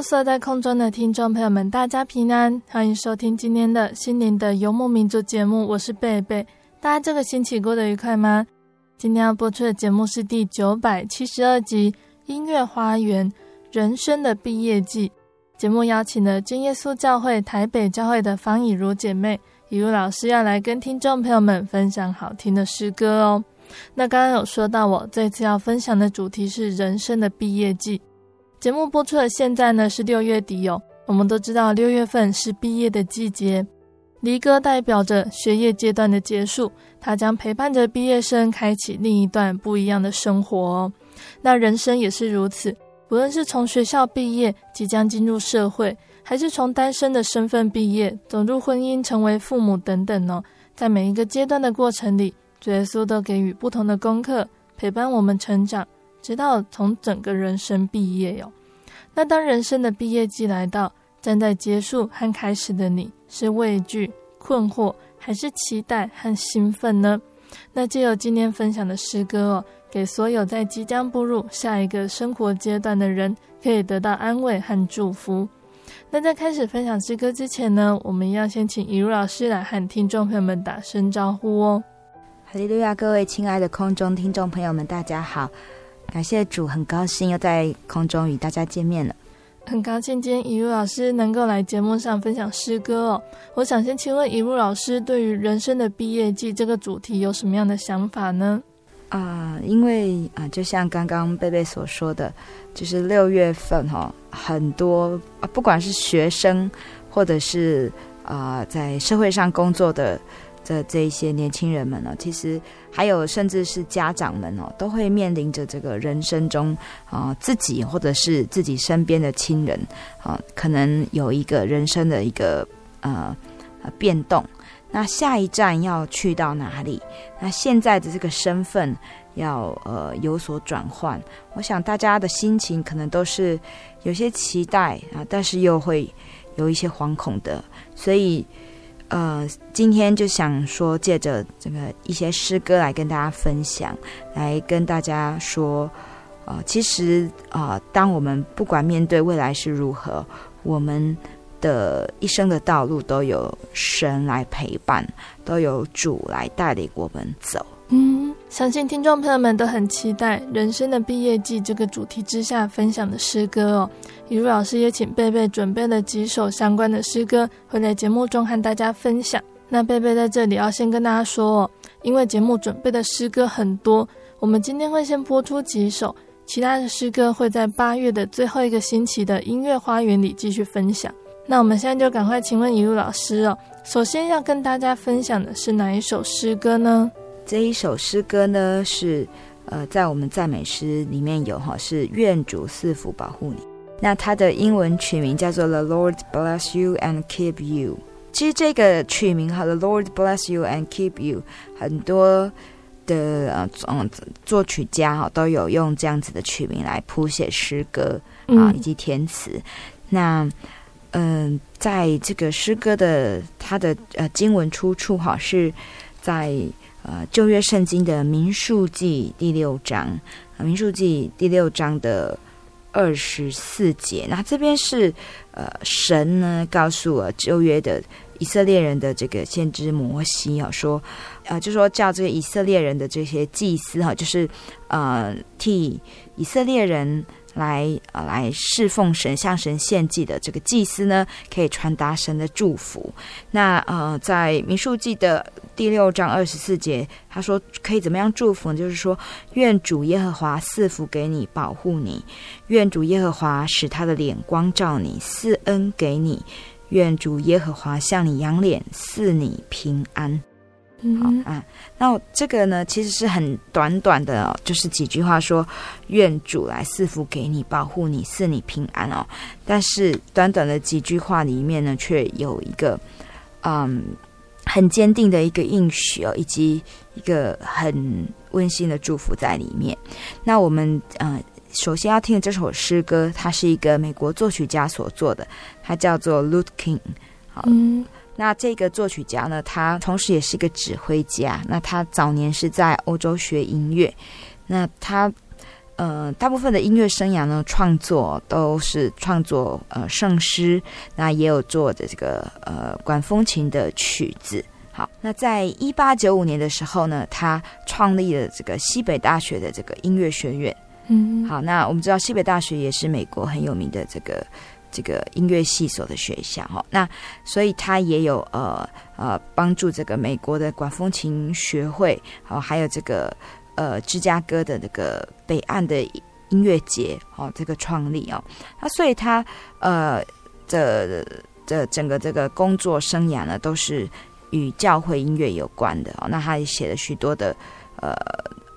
Hello，所有在空中的听众朋友们，大家平安，欢迎收听今天的心灵的游牧民族节目，我是贝贝。大家这个星期过得愉快吗？今天要播出的节目是第九百七十二集《音乐花园：人生的毕业季》。节目邀请了真耶稣教会台北教会的方以如姐妹，以如老师要来跟听众朋友们分享好听的诗歌哦。那刚刚有说到，我这次要分享的主题是人生的毕业季。节目播出的现在呢是六月底哦，我们都知道六月份是毕业的季节，离歌代表着学业阶段的结束，它将陪伴着毕业生开启另一段不一样的生活哦。那人生也是如此，不论是从学校毕业，即将进入社会，还是从单身的身份毕业，走入婚姻，成为父母等等哦，在每一个阶段的过程里，耶稣都给予不同的功课，陪伴我们成长。直到从整个人生毕业哟，那当人生的毕业季来到，站在结束和开始的你，是畏惧、困惑，还是期待和兴奋呢？那借由今天分享的诗歌哦，给所有在即将步入下一个生活阶段的人，可以得到安慰和祝福。那在开始分享诗歌之前呢，我们要先请以如老师来和听众朋友们打声招呼哦。哈利路亚，各位亲爱的空中听众朋友们，大家好。感谢主，很高兴又在空中与大家见面了。很高兴今天以路老师能够来节目上分享诗歌哦。我想先请问以路老师，对于人生的毕业季这个主题有什么样的想法呢？啊、呃，因为啊、呃，就像刚刚贝贝所说的，就是六月份哈、哦，很多啊，不管是学生或者是啊、呃，在社会上工作的。的这一些年轻人们呢，其实还有甚至是家长们哦，都会面临着这个人生中啊、自己或者是自己身边的亲人啊、可能有一个人生的一个呃变动。那下一站要去到哪里？那现在的这个身份要呃有所转换，我想大家的心情可能都是有些期待啊、但是又会有一些惶恐的，所以。呃，今天就想说，借着这个一些诗歌来跟大家分享，来跟大家说，呃，其实啊、呃，当我们不管面对未来是如何，我们的一生的道路都有神来陪伴，都有主来带领我们走。嗯，相信听众朋友们都很期待人生的毕业季这个主题之下分享的诗歌哦。以如老师也请贝贝准备了几首相关的诗歌，会在节目中和大家分享。那贝贝在这里要先跟大家说哦，因为节目准备的诗歌很多，我们今天会先播出几首，其他的诗歌会在八月的最后一个星期的音乐花园里继续分享。那我们现在就赶快请问以如老师哦，首先要跟大家分享的是哪一首诗歌呢？这一首诗歌呢，是呃，在我们赞美诗里面有哈，是愿主赐福保护你。那它的英文曲名叫做 The Lord Bless You and Keep You。其实这个曲名哈，The Lord Bless You and Keep You，很多的呃嗯作曲家哈都有用这样子的曲名来谱写诗歌啊、嗯、以及填词。那嗯、呃，在这个诗歌的它的呃经文出处哈是在呃旧约圣经的民数记第六章，民数记第六章的二十四节。那这边是呃神呢告诉了旧约的。以色列人的这个先知摩西啊，说，呃，就说叫这个以色列人的这些祭司哈，就是呃替以色列人来呃来侍奉神、向神献祭的这个祭司呢，可以传达神的祝福。那呃，在民数记的第六章二十四节，他说可以怎么样祝福呢？就是说，愿主耶和华赐福给你，保护你；愿主耶和华使他的脸光照你，赐恩给你。愿主耶和华向你仰脸，赐你平安。嗯、好啊，那这个呢，其实是很短短的哦，就是几句话说，愿主来赐福给你，保护你，赐你平安哦。但是短短的几句话里面呢，却有一个嗯很坚定的一个应许哦，以及一个很温馨的祝福在里面。那我们嗯。首先要听的这首诗歌，它是一个美国作曲家所做的，它叫做 Lute King。好，嗯，那这个作曲家呢，他同时也是一个指挥家。那他早年是在欧洲学音乐，那他呃大部分的音乐生涯呢，创作都是创作呃圣诗，那也有做的这个呃管风琴的曲子。好，那在一八九五年的时候呢，他创立了这个西北大学的这个音乐学院。嗯，好，那我们知道西北大学也是美国很有名的这个这个音乐系所的学校哈，那所以他也有呃呃帮助这个美国的管风琴学会，哦，还有这个呃芝加哥的这个北岸的音乐节哦，这个创立哦，那所以他呃的的整个这个工作生涯呢，都是与教会音乐有关的哦，那他也写了许多的呃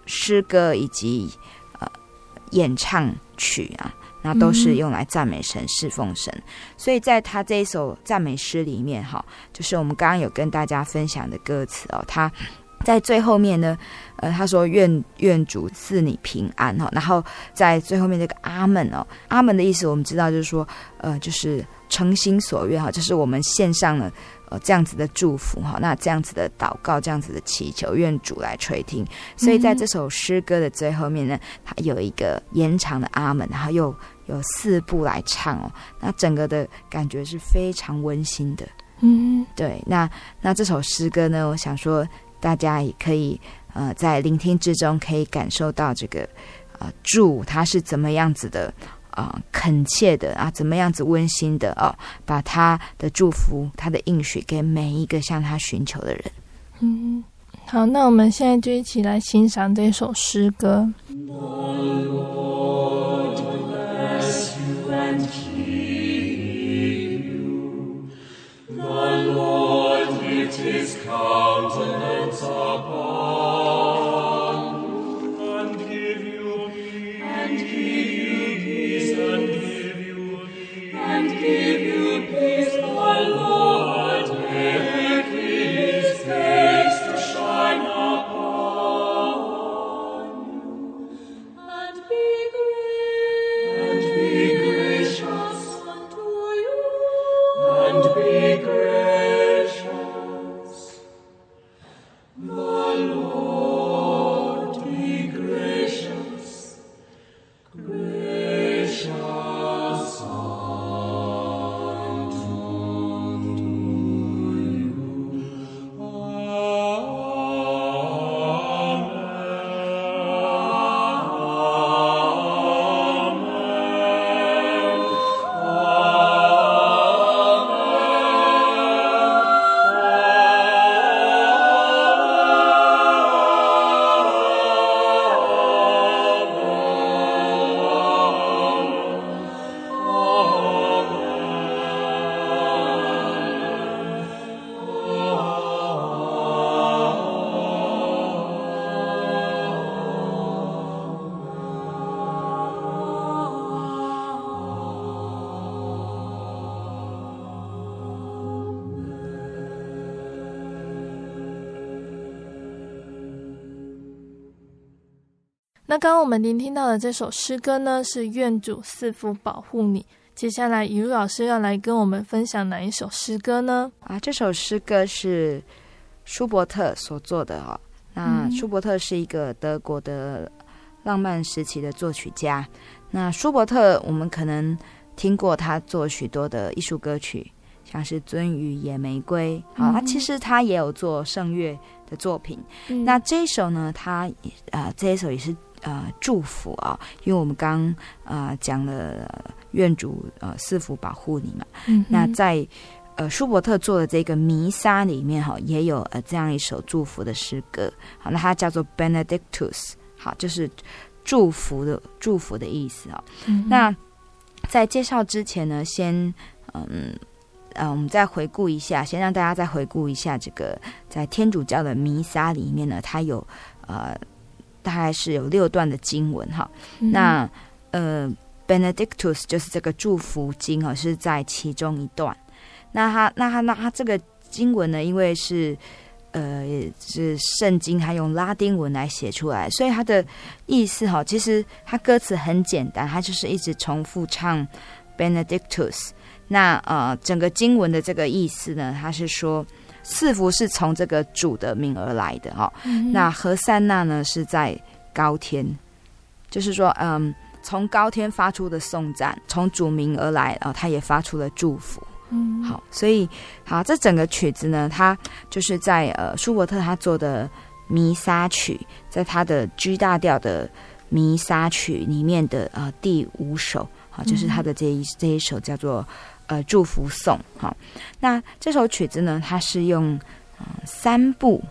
诗歌以及呃。演唱曲啊，那都是用来赞美神、侍奉神。所以在他这一首赞美诗里面，哈，就是我们刚刚有跟大家分享的歌词哦。他在最后面呢，呃，他说愿愿主赐你平安哈。然后在最后面这个阿门哦，阿门的意思我们知道就是说，呃，就是诚心所愿哈，就是我们献上了呃。这样子的祝福哈，那这样子的祷告，这样子的祈求，愿主来垂听。所以在这首诗歌的最后面呢，它有一个延长的阿门，然后又有四部来唱哦。那整个的感觉是非常温馨的。嗯，对。那那这首诗歌呢，我想说大家也可以呃在聆听之中可以感受到这个呃祝他是怎么样子的。啊，恳切的啊，怎么样子温馨的哦，把他的祝福、他的应许给每一个向他寻求的人。嗯，好，那我们现在就一起来欣赏这首诗歌。The Lord lift his countenance upon. 刚刚我们聆听到的这首诗歌呢，是愿主赐福保护你。接下来，雨露老师要来跟我们分享哪一首诗歌呢？啊，这首诗歌是舒伯特所作的哦。那舒伯特是一个德国的浪漫时期的作曲家。那舒伯特，我们可能听过他做许多的艺术歌曲，像是《鳟鱼野玫瑰》啊，他其实他也有做圣乐的作品。嗯、那这一首呢，他啊、呃，这一首也是呃祝福啊，因为我们刚啊、呃、讲了。愿主呃赐福保护你嘛。嗯、那在呃舒伯特做的这个弥撒里面哈，也有呃这样一首祝福的诗歌。好，那它叫做 Benedictus，好，就是祝福的祝福的意思啊。嗯、那在介绍之前呢，先嗯呃我们再回顾一下，先让大家再回顾一下这个在天主教的弥撒里面呢，它有呃大概是有六段的经文哈。嗯、那呃。Benedictus 就是这个祝福经哦，是在其中一段。那他、那他、那他这个经文呢，因为是呃是圣经，他用拉丁文来写出来，所以它的意思哈，其实它歌词很简单，它就是一直重复唱 Benedictus。那呃，整个经文的这个意思呢，它是说赐福是从这个主的名而来的哈。嗯、那和散那呢是在高天，就是说嗯。从高天发出的颂赞，从主名而来，然后他也发出了祝福。嗯，好，所以好，这整个曲子呢，它就是在呃舒伯特他做的弥撒曲，在他的 G 大调的弥撒曲里面的呃第五首，好，就是他的这一这一首叫做呃祝福颂。好，那这首曲子呢，它是用呃三部，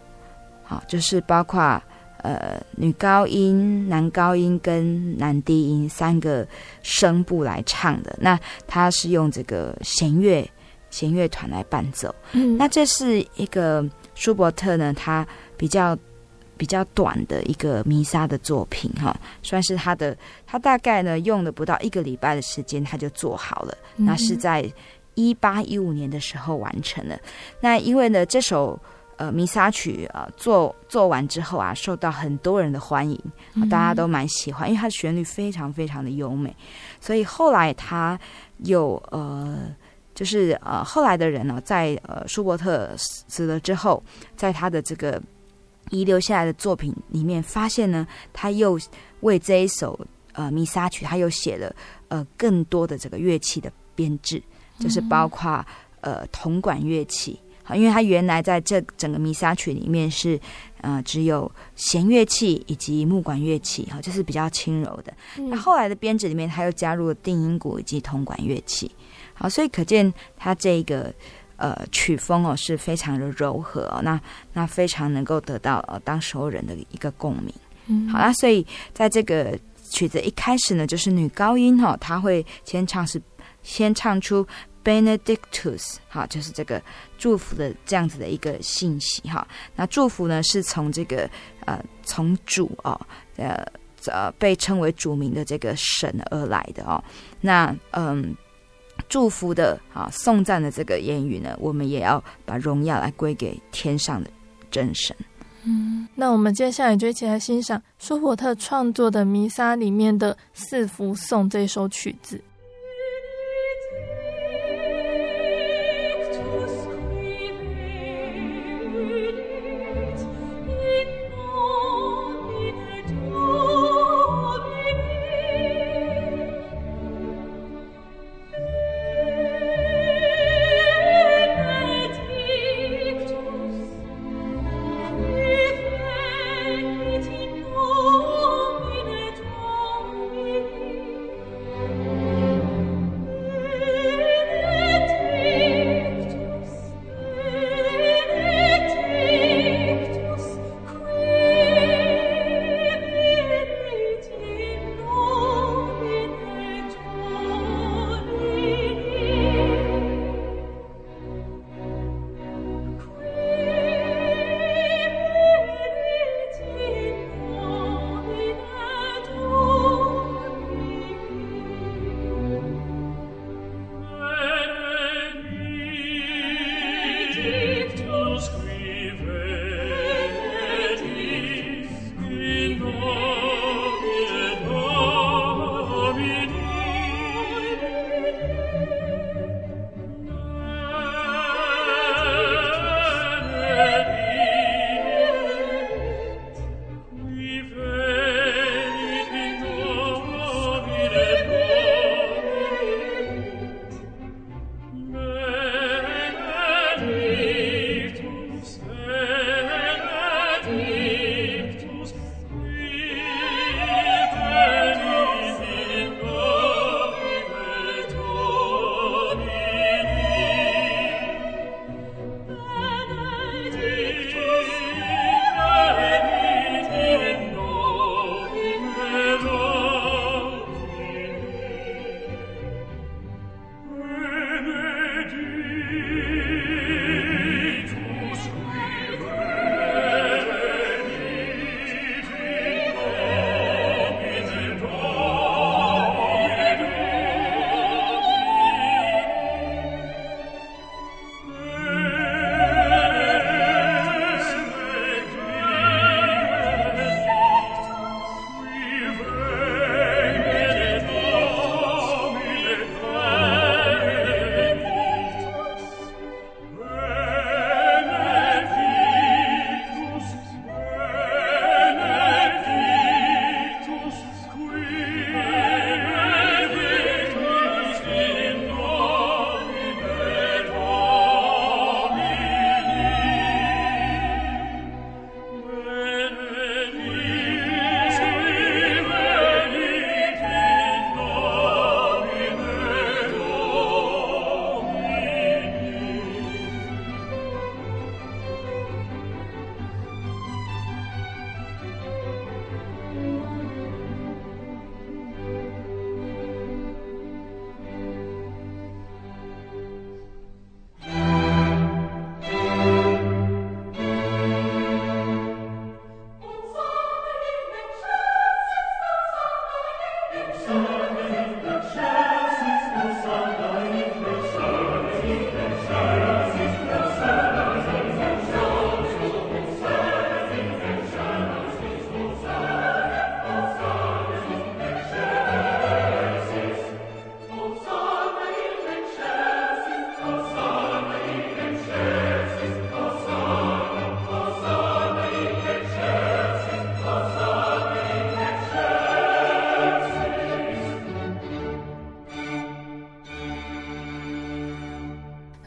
好，就是包括。呃，女高音、男高音跟男低音三个声部来唱的。那它是用这个弦乐弦乐团来伴奏。嗯，那这是一个舒伯特呢，他比较比较短的一个弥撒的作品哈，算是他的。他大概呢用了不到一个礼拜的时间，他就做好了。那是在一八一五年的时候完成了。那因为呢，这首。呃，弥撒曲啊，做做完之后啊，受到很多人的欢迎，大家都蛮喜欢，因为它的旋律非常非常的优美，所以后来他有呃，就是呃，后来的人呢，在呃舒伯特死了之后，在他的这个遗留下来的作品里面，发现呢，他又为这一首呃弥撒曲，他又写了呃更多的这个乐器的编制，就是包括呃铜管乐器。好，因为他原来在这整个弥撒曲里面是，呃，只有弦乐器以及木管乐器，哈，就是比较轻柔的。那、嗯、后来的编制里面，他又加入了定音鼓以及铜管乐器。好，所以可见他这个呃曲风哦是非常的柔和哦，那那非常能够得到呃当时候人的一个共鸣。嗯，好啦，所以在这个曲子一开始呢，就是女高音哈，她会先唱是先唱出。Benedictus，好，就是这个祝福的这样子的一个信息哈。那祝福呢，是从这个呃，从主哦，呃呃，被称为主名的这个神而来的哦。那嗯，祝福的啊，颂赞的这个言语呢，我们也要把荣耀来归给天上的真神。嗯，那我们接下来就一起来欣赏舒伯特创作的弥撒里面的四福颂这首曲子。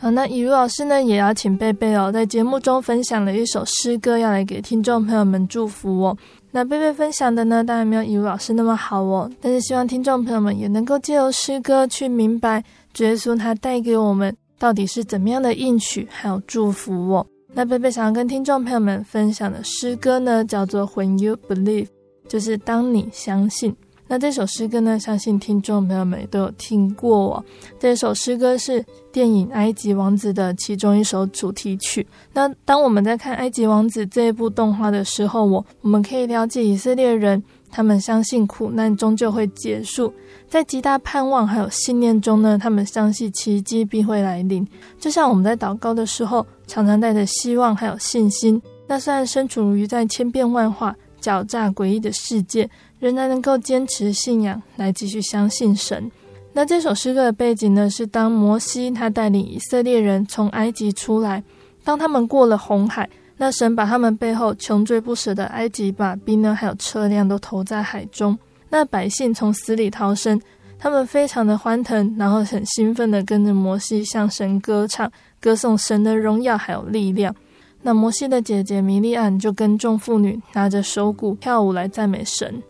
好，那以如老师呢，也邀请贝贝哦，在节目中分享了一首诗歌，要来给听众朋友们祝福哦。那贝贝分享的呢，当然没有以如老师那么好哦，但是希望听众朋友们也能够借由诗歌去明白主耶稣他带给我们到底是怎么样的应许，还有祝福哦。那贝贝想要跟听众朋友们分享的诗歌呢，叫做《When You Believe》，就是当你相信。那这首诗歌呢，相信听众朋友们也都有听过哦。这首诗歌是电影《埃及王子》的其中一首主题曲。那当我们在看《埃及王子》这一部动画的时候，我我们可以了解以色列人他们相信苦难终究会结束，在极大盼望还有信念中呢，他们相信奇迹必会来临。就像我们在祷告的时候，常常带着希望还有信心。那虽然身处于在千变万化、狡诈诡异的世界。仍然能够坚持信仰来继续相信神。那这首诗歌的背景呢，是当摩西他带领以色列人从埃及出来，当他们过了红海，那神把他们背后穷追不舍的埃及把兵呢，还有车辆都投在海中。那百姓从死里逃生，他们非常的欢腾，然后很兴奋的跟着摩西向神歌唱，歌颂神的荣耀还有力量。那摩西的姐姐米利暗就跟众妇女拿着手鼓跳舞来赞美神。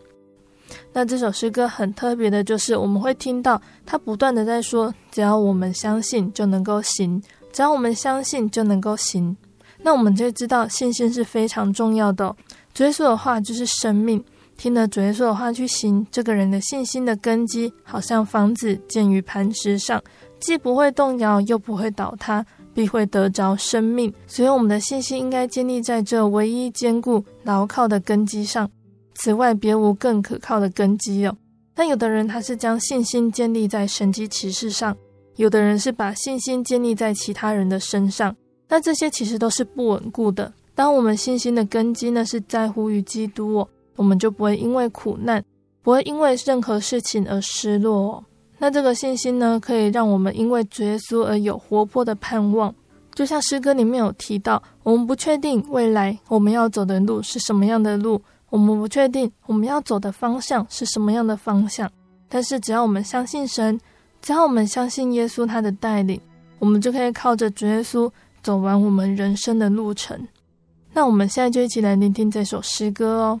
那这首诗歌很特别的，就是我们会听到他不断的在说：“只要我们相信，就能够行；只要我们相信，就能够行。”那我们就知道信心是非常重要的哦。主耶稣的话就是生命，听了主耶稣的话去行，这个人的信心的根基，好像房子建于磐石上，既不会动摇，又不会倒塌，必会得着生命。所以，我们的信心应该建立在这唯一坚固牢靠的根基上。此外，别无更可靠的根基哦。但有的人他是将信心建立在神迹奇事上，有的人是把信心建立在其他人的身上。那这些其实都是不稳固的。当我们信心的根基呢，是在乎于基督哦，我们就不会因为苦难，不会因为任何事情而失落哦。那这个信心呢，可以让我们因为主耶稣而有活泼的盼望。就像诗歌里面有提到，我们不确定未来我们要走的路是什么样的路。我们不确定我们要走的方向是什么样的方向，但是只要我们相信神，只要我们相信耶稣他的带领，我们就可以靠着主耶稣走完我们人生的路程。那我们现在就一起来聆听这首诗歌哦。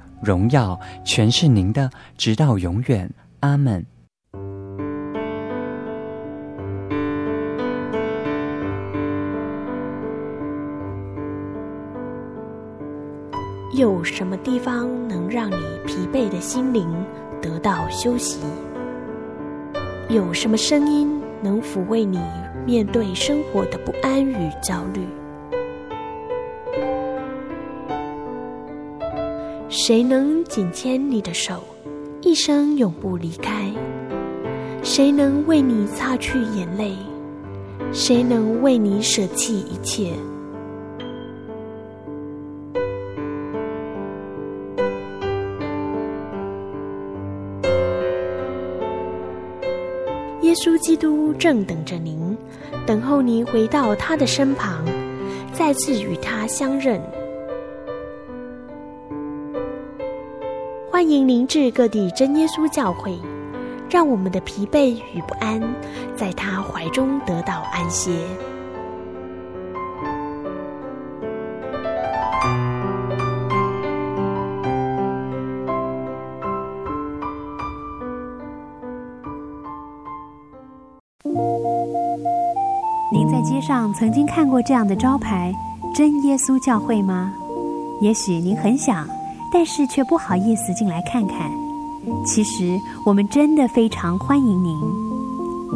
荣耀，全是您的，直到永远。阿门。有什么地方能让你疲惫的心灵得到休息？有什么声音能抚慰你面对生活的不安与焦虑？谁能紧牵你的手，一生永不离开？谁能为你擦去眼泪？谁能为你舍弃一切？耶稣基督正等着您，等候您回到他的身旁，再次与他相认。欢迎您至各地真耶稣教会，让我们的疲惫与不安，在他怀中得到安歇。您在街上曾经看过这样的招牌“真耶稣教会”吗？也许您很想，但是却不好意思进来看看。其实我们真的非常欢迎您。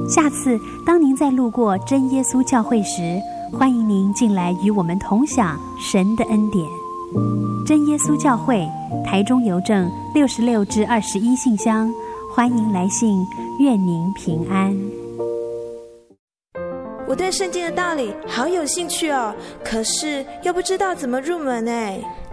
下次当您再路过真耶稣教会时，欢迎您进来与我们同享神的恩典。真耶稣教会台中邮政六十六至二十一信箱，欢迎来信，愿您平安。我对圣经的道理好有兴趣哦，可是又不知道怎么入门呢？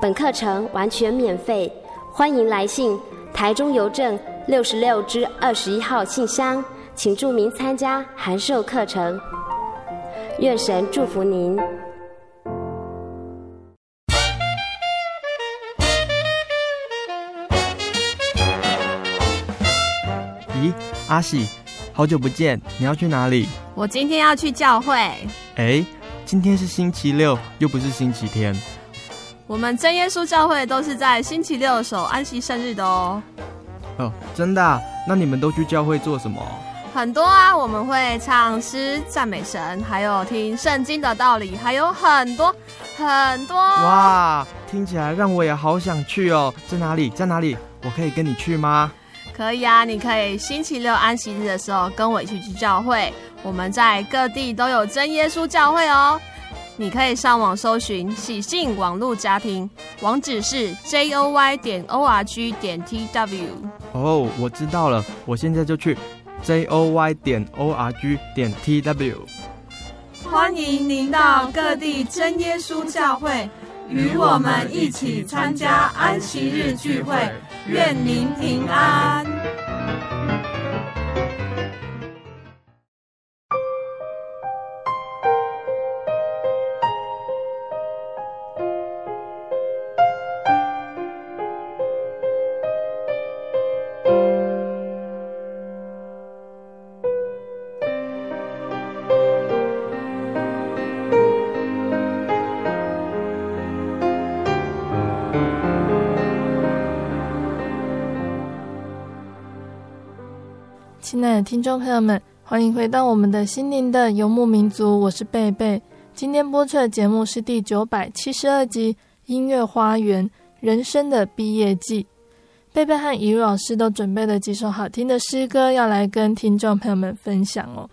本课程完全免费，欢迎来信台中邮政六十六至二十一号信箱，请注明参加函授课程。愿神祝福您。咦，阿喜，好久不见，你要去哪里？我今天要去教会。哎，今天是星期六，又不是星期天。我们真耶稣教会都是在星期六守安息圣日的哦。哦，真的啊？那你们都去教会做什么？很多啊，我们会唱诗赞美神，还有听圣经的道理，还有很多很多。哇，听起来让我也好想去哦。在哪里？在哪里？我可以跟你去吗？可以啊，你可以星期六安息日的时候跟我一起去教会。我们在各地都有真耶稣教会哦，你可以上网搜寻喜信网络家庭，网址是 j o y 点 o r g 点 t w。哦，我知道了，我现在就去 j o y 点 o r g 点 t w。欢迎您到各地真耶稣教会，与我们一起参加安息日聚会。愿您平安。听众朋友们，欢迎回到我们的心灵的游牧民族，我是贝贝。今天播出的节目是第九百七十二集《音乐花园：人生的毕业季》。贝贝和怡如老师都准备了几首好听的诗歌，要来跟听众朋友们分享哦。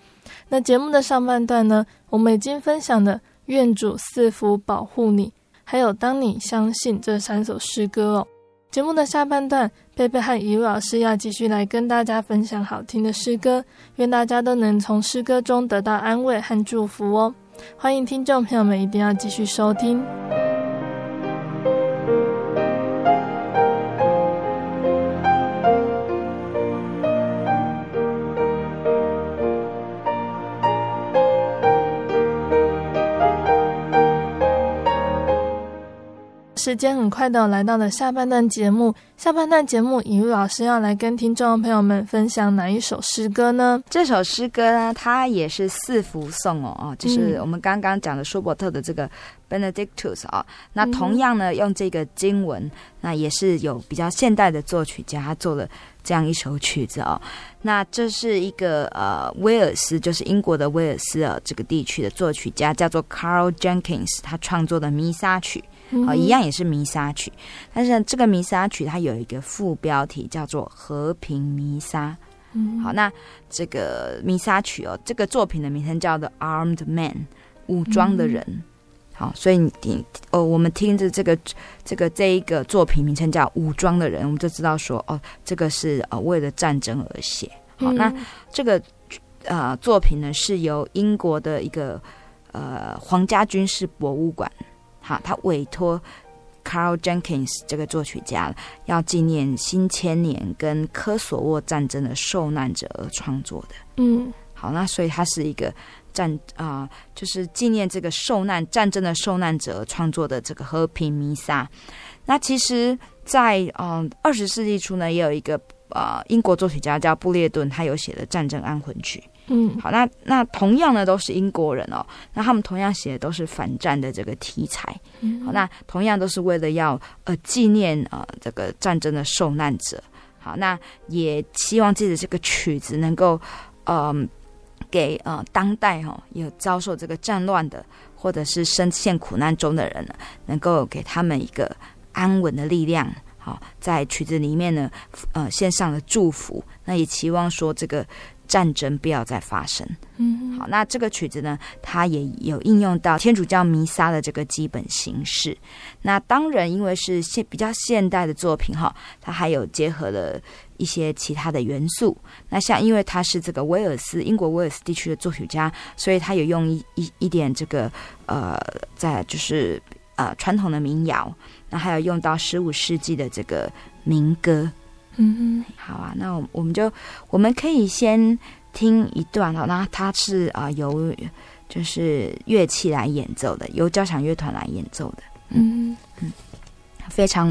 那节目的上半段呢，我们已经分享了“愿主赐福保护你”，还有“当你相信”这三首诗歌哦。节目的下半段，贝贝和怡如老师要继续来跟大家分享好听的诗歌，愿大家都能从诗歌中得到安慰和祝福哦。欢迎听众朋友们一定要继续收听。时间很快的来到了下半段节目，下半段节目，尹玉老师要来跟听众朋友们分享哪一首诗歌呢？这首诗歌呢，它也是四福颂哦，哦，就是我们刚刚讲的舒伯特的这个 Benedictus 啊、哦。那同样呢，用这个经文，那也是有比较现代的作曲家他做了这样一首曲子哦。那这是一个呃威尔斯，就是英国的威尔斯啊这个地区的作曲家叫做 Carl Jenkins，他创作的弥撒曲。好，一样也是弥撒曲，但是这个弥撒曲它有一个副标题叫做和平弥撒。好，那这个弥撒曲哦，这个作品的名称叫做 Armed Man，武装的人。好，所以你哦，我们听着这个这个这一个作品名称叫武装的人，我们就知道说哦，这个是呃为了战争而写。好，那这个呃作品呢是由英国的一个呃皇家军事博物馆。好，他委托 Carl Jenkins 这个作曲家，要纪念新千年跟科索沃战争的受难者而创作的。嗯，好，那所以他是一个战啊、呃，就是纪念这个受难战争的受难者创作的这个和平弥撒。那其实在，在嗯二十世纪初呢，也有一个呃英国作曲家叫布列顿，他有写的战争安魂曲。嗯，好，那那同样呢，都是英国人哦。那他们同样写的都是反战的这个题材。嗯，好，那同样都是为了要呃纪念呃这个战争的受难者。好，那也希望自己的这个曲子能够嗯、呃、给呃当代哈、哦、有遭受这个战乱的或者是深陷苦难中的人呢，能够给他们一个安稳的力量。好，在曲子里面呢，呃献上了祝福。那也期望说这个。战争不要再发生。嗯，好，那这个曲子呢，它也有应用到天主教弥撒的这个基本形式。那当然，因为是现比较现代的作品哈，它还有结合了一些其他的元素。那像因为他是这个威尔斯英国威尔斯地区的作曲家，所以他有用一一一点这个呃，在就是呃传统的民谣，那还有用到十五世纪的这个民歌。嗯，好啊，那我我们就我们可以先听一段哦。那它是啊、呃、由就是乐器来演奏的，由交响乐团来演奏的。嗯嗯，非常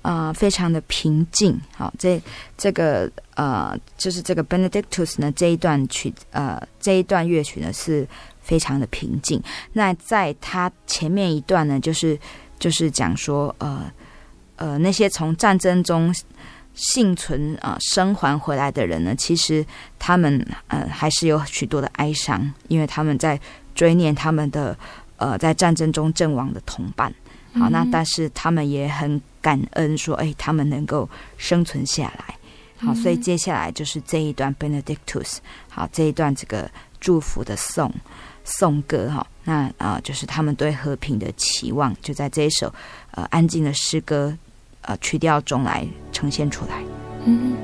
啊、呃、非常的平静。好，这这个呃就是这个 Benedictus 呢这一段曲呃这一段乐曲呢是非常的平静。那在它前面一段呢，就是就是讲说呃呃那些从战争中。幸存啊，生还回来的人呢？其实他们呃还是有许多的哀伤，因为他们在追念他们的呃在战争中阵亡的同伴。好，那但是他们也很感恩，说哎，他们能够生存下来。好，所以接下来就是这一段 Benedictus，好，这一段这个祝福的颂颂歌哈。那啊、呃，就是他们对和平的期望，就在这一首呃安静的诗歌。呃，曲调中来呈现出来。嗯。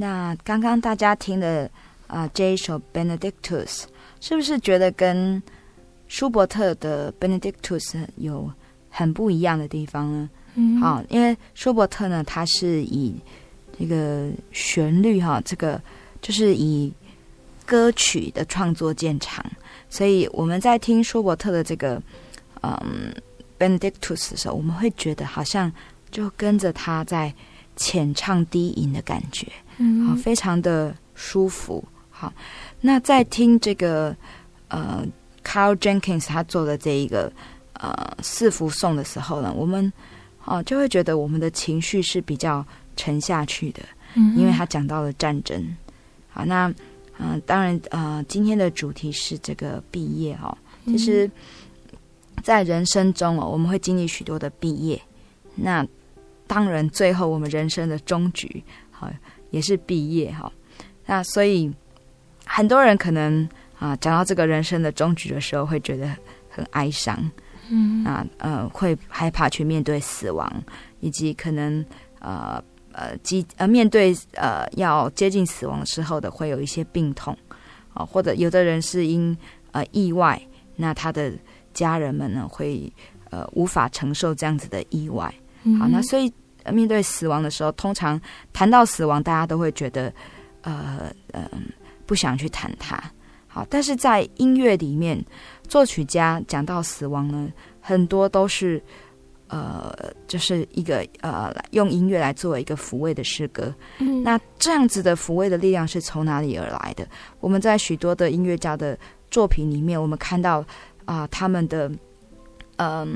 那刚刚大家听的啊、呃、这一首 Benedictus，是不是觉得跟舒伯特的 Benedictus 有很不一样的地方呢？嗯，好，因为舒伯特呢，他是以这个旋律哈，这个就是以歌曲的创作见长，所以我们在听舒伯特的这个嗯 Benedictus 的时候，我们会觉得好像就跟着他在浅唱低吟的感觉。嗯，好，非常的舒服。好，那在听这个呃，Carl Jenkins 他做的这一个呃四福颂的时候呢，我们哦、呃、就会觉得我们的情绪是比较沉下去的。嗯，因为他讲到了战争。好，那嗯、呃，当然呃，今天的主题是这个毕业哈、哦。其实，在人生中哦，我们会经历许多的毕业。那当然，最后我们人生的终局，好。也是毕业哈，那所以很多人可能啊讲到这个人生的终局的时候，会觉得很哀伤，嗯啊呃会害怕去面对死亡，以及可能呃呃接呃面对呃要接近死亡时候的会有一些病痛啊，或者有的人是因呃意外，那他的家人们呢会呃无法承受这样子的意外，好，那所以。面对死亡的时候，通常谈到死亡，大家都会觉得，呃，嗯、呃，不想去谈它。好，但是在音乐里面，作曲家讲到死亡呢，很多都是，呃，就是一个呃，用音乐来作为一个抚慰的诗歌。嗯，那这样子的抚慰的力量是从哪里而来的？我们在许多的音乐家的作品里面，我们看到啊、呃，他们的，嗯、呃，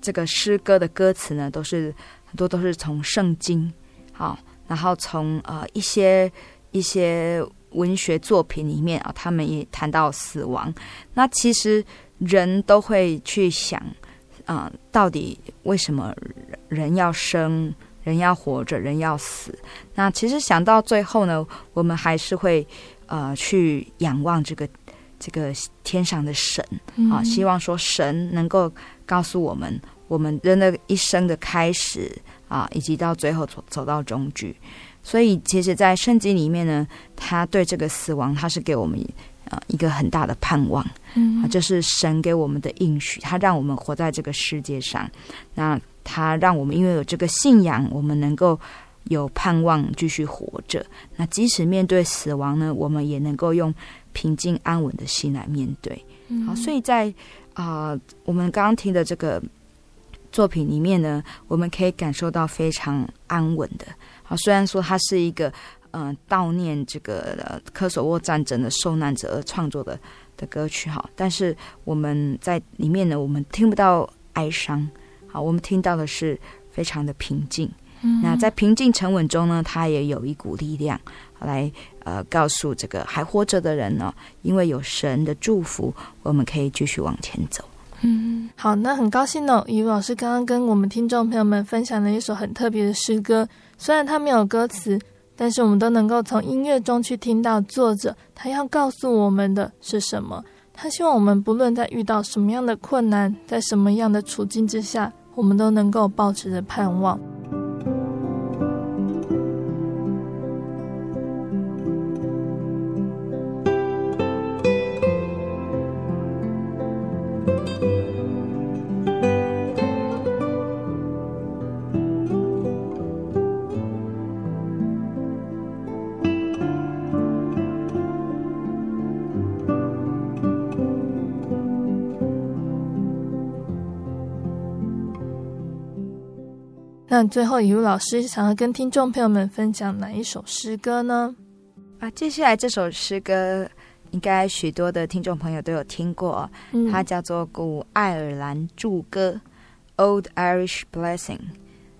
这个诗歌的歌词呢，都是。很多都是从圣经，好，然后从呃一些一些文学作品里面啊，他们也谈到死亡。那其实人都会去想，啊、到底为什么人要生，人要活着，人要死？那其实想到最后呢，我们还是会呃去仰望这个这个天上的神啊，希望说神能够告诉我们。我们人的一生的开始啊，以及到最后走走到终局，所以其实，在圣经里面呢，他对这个死亡，他是给我们啊一个很大的盼望，嗯，就是神给我们的应许，他让我们活在这个世界上，那他让我们因为有这个信仰，我们能够有盼望继续活着。那即使面对死亡呢，我们也能够用平静安稳的心来面对。好，所以在啊，我们刚刚听的这个。作品里面呢，我们可以感受到非常安稳的。好，虽然说它是一个嗯、呃、悼念这个、呃、科索沃战争的受难者而创作的的歌曲，哈，但是我们在里面呢，我们听不到哀伤，好，我们听到的是非常的平静。嗯，那在平静沉稳中呢，它也有一股力量来呃告诉这个还活着的人呢，因为有神的祝福，我们可以继续往前走。嗯，好，那很高兴哦，于老师刚刚跟我们听众朋友们分享了一首很特别的诗歌，虽然它没有歌词，但是我们都能够从音乐中去听到作者他要告诉我们的是什么。他希望我们不论在遇到什么样的困难，在什么样的处境之下，我们都能够保持着盼望。那最后，以如老师想要跟听众朋友们分享哪一首诗歌呢？啊，接下来这首诗歌应该许多的听众朋友都有听过，嗯、它叫做《古爱尔兰祝歌》（Old Irish Blessing）。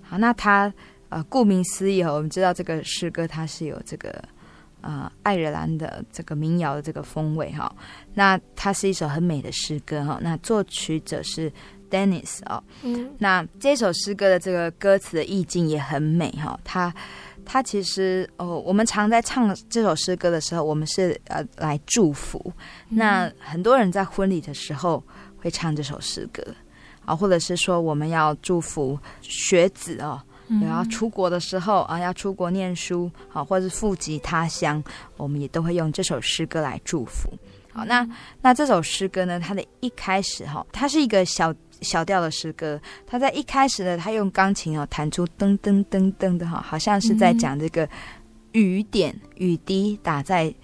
好，那它呃，顾名思义哦，我们知道这个诗歌它是有这个呃爱尔兰的这个民谣的这个风味哈。那它是一首很美的诗歌哈。那作曲者是 Dennis 哦。嗯。那这首诗歌的这个歌词的意境也很美哈。它它其实哦，我们常在唱这首诗歌的时候，我们是呃来祝福。那很多人在婚礼的时候会唱这首诗歌啊，或者是说我们要祝福学子哦。然后出国的时候啊，要出国念书，好，或者是富及他乡，我们也都会用这首诗歌来祝福。好，那那这首诗歌呢，它的一开始哈，它是一个小小调的诗歌，他在一开始呢，他用钢琴哦弹出噔噔噔噔的哈，好像是在讲这个雨点雨滴打在，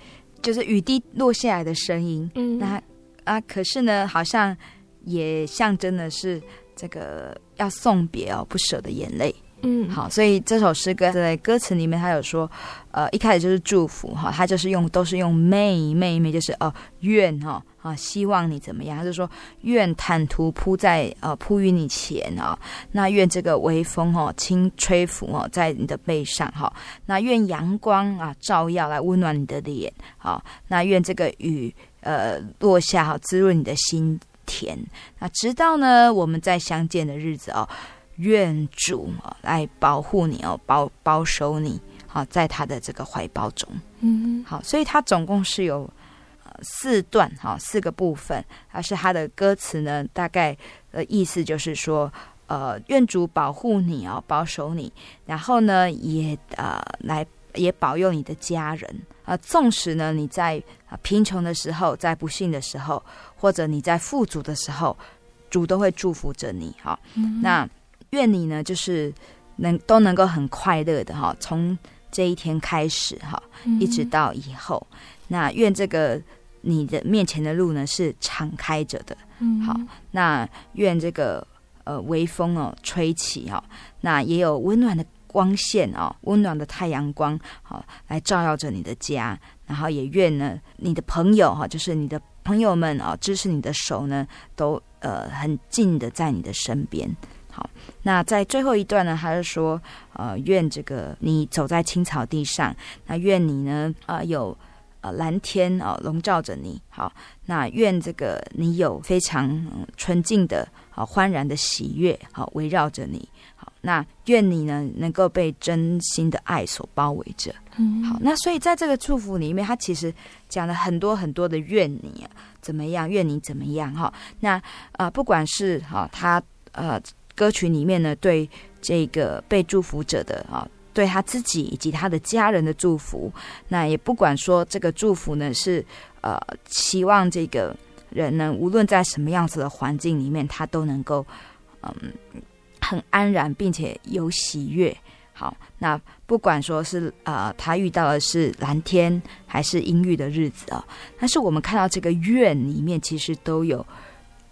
就是雨滴落下来的声音。嗯，那啊，可是呢，好像也象征的是这个要送别哦，不舍的眼泪。嗯，好，所以这首诗歌在歌词里面，他有说，呃，一开始就是祝福哈，他就是用都是用 may may may，就是哦愿哈啊，希望你怎么样，他就说愿坦途铺在呃铺于你前啊，那愿这个微风哦轻吹拂哦在你的背上哈，那愿阳光啊照耀来温暖你的脸，好，那愿这个雨呃落下好滋润你的心田，那直到呢我们再相见的日子哦。愿主来保护你哦，保保守你，好，在他的这个怀抱中。嗯，好，所以他总共是有呃四段，哈，四个部分。而是它的歌词呢，大概的意思就是说，呃，愿主保护你哦，保守你，然后呢，也呃来也保佑你的家人啊。纵使呢你在啊贫穷的时候，在不幸的时候，或者你在富足的时候，主都会祝福着你。哈，嗯，那。愿你呢，就是能都能够很快乐的哈，从这一天开始哈，一直到以后。嗯、那愿这个你的面前的路呢是敞开着的，嗯，好。那愿这个呃微风哦吹起哦，那也有温暖的光线哦，温暖的太阳光好来照耀着你的家。然后也愿呢你的朋友哈，就是你的朋友们啊，支持你的手呢，都呃很近的在你的身边。好，那在最后一段呢，他是说，呃，愿这个你走在青草地上，那愿你呢，呃，有呃蓝天哦笼罩着你。好，那愿这个你有非常纯净的、好欢然的喜悦，好围绕着你。好，那愿你呢能够被真心的爱所包围着。嗯，好，那所以在这个祝福里面，他其实讲了很多很多的愿你怎么样，愿你怎么样。哈，那呃，不管是哈他呃。歌曲里面呢，对这个被祝福者的啊，对他自己以及他的家人的祝福，那也不管说这个祝福呢是呃，期望这个人呢，无论在什么样子的环境里面，他都能够嗯很安然，并且有喜悦。好，那不管说是呃，他遇到的是蓝天还是阴郁的日子啊，但是我们看到这个愿里面，其实都有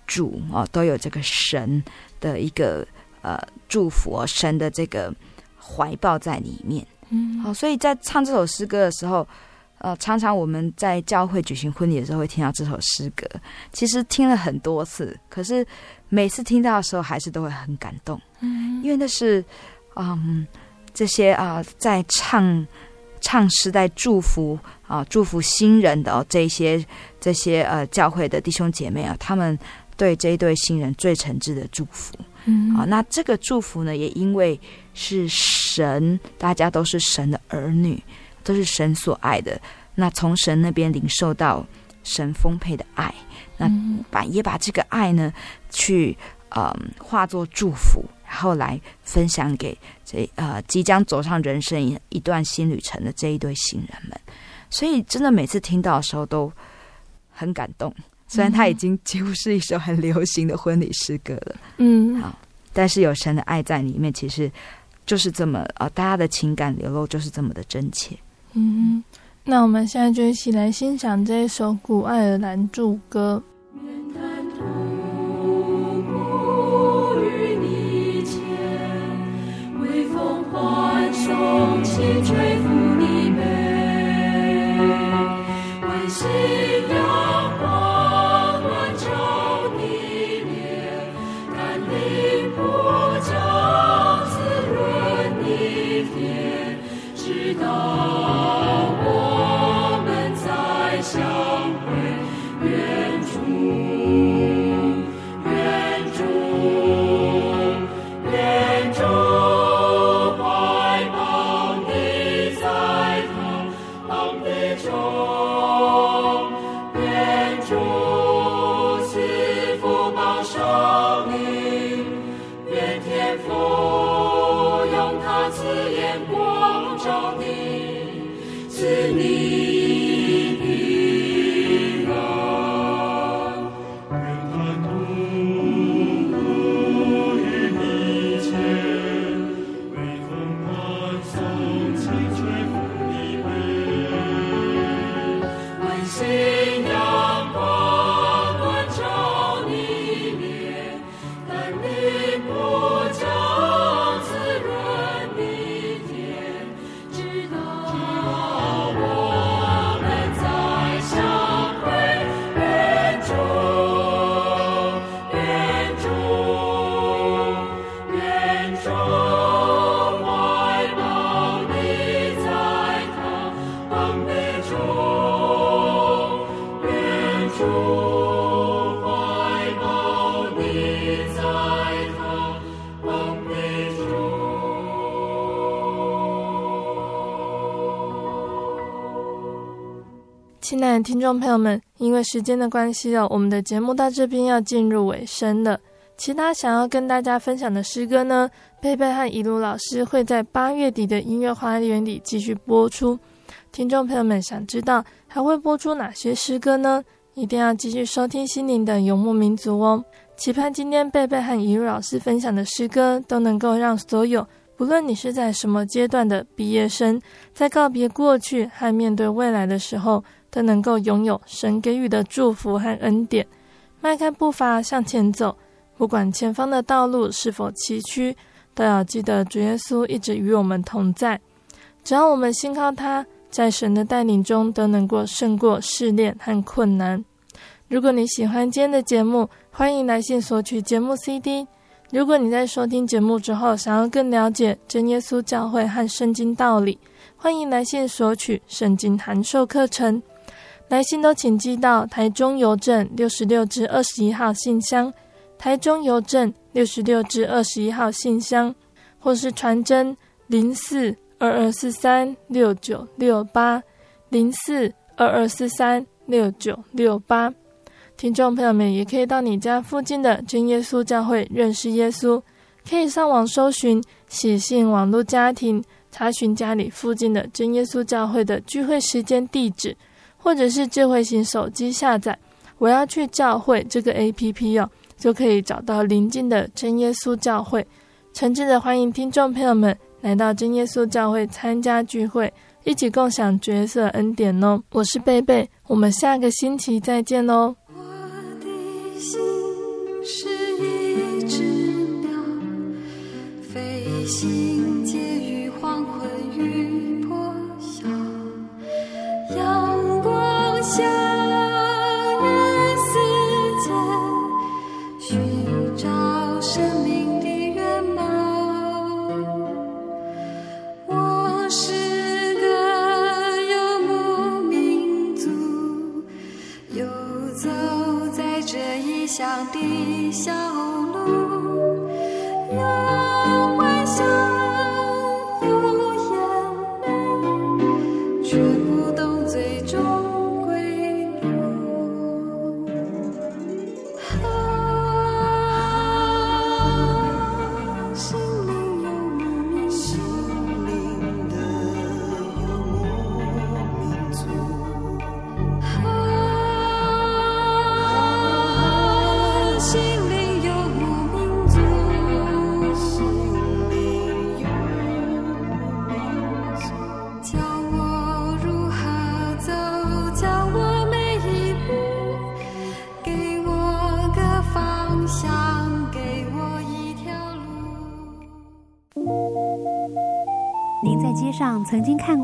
主啊，都有这个神。的一个呃祝福，神的这个怀抱在里面，嗯，好，所以在唱这首诗歌的时候，呃，常常我们在教会举行婚礼的时候会听到这首诗歌，其实听了很多次，可是每次听到的时候还是都会很感动，嗯，因为那是嗯这些啊、呃、在唱唱诗在祝福啊、呃、祝福新人的哦这些这些呃教会的弟兄姐妹啊，他们。对这一对新人最诚挚的祝福，嗯，啊，那这个祝福呢，也因为是神，大家都是神的儿女，都是神所爱的，那从神那边领受到神丰沛的爱，那把也把这个爱呢，去嗯化作祝福，然后来分享给这呃即将走上人生一一段新旅程的这一对新人们，所以真的每次听到的时候都很感动。虽然它已经几乎是一首很流行的婚礼诗歌了，嗯，好，但是有神的爱在里面，其实就是这么呃，大家的情感流露就是这么的真切。嗯，那我们现在就一起来欣赏这一首古爱尔兰祝歌。直到我。听众朋友们，因为时间的关系哦，我们的节目到这边要进入尾声了。其他想要跟大家分享的诗歌呢，贝贝和一路老师会在八月底的音乐花园里继续播出。听众朋友们想知道还会播出哪些诗歌呢？一定要继续收听心灵的游牧民族哦。期盼今天贝贝和一路老师分享的诗歌都能够让所有不论你是在什么阶段的毕业生，在告别过去和面对未来的时候。都能够拥有神给予的祝福和恩典，迈开步伐向前走。不管前方的道路是否崎岖，都要记得主耶稣一直与我们同在。只要我们信靠他，在神的带领中都能够胜过试炼和困难。如果你喜欢今天的节目，欢迎来信索取节目 CD。如果你在收听节目之后，想要更了解真耶稣教会和圣经道理，欢迎来信索取圣经函授课程。来信都请寄到台中邮政六十六至二十一号信箱，台中邮政六十六至二十一号信箱，或是传真零四二二四三六九六八零四二二四三六九六八。听众朋友们也可以到你家附近的真耶稣教会认识耶稣，可以上网搜寻喜信网络家庭，查询家里附近的真耶稣教会的聚会时间地址。或者是智慧型手机下载，我要去教会这个 APP 哦，就可以找到邻近的真耶稣教会。诚挚的欢迎听众朋友们来到真耶稣教会参加聚会，一起共享角色恩典哦。我是贝贝，我们下个星期再见哦。我的心是一只鸟，飞行介向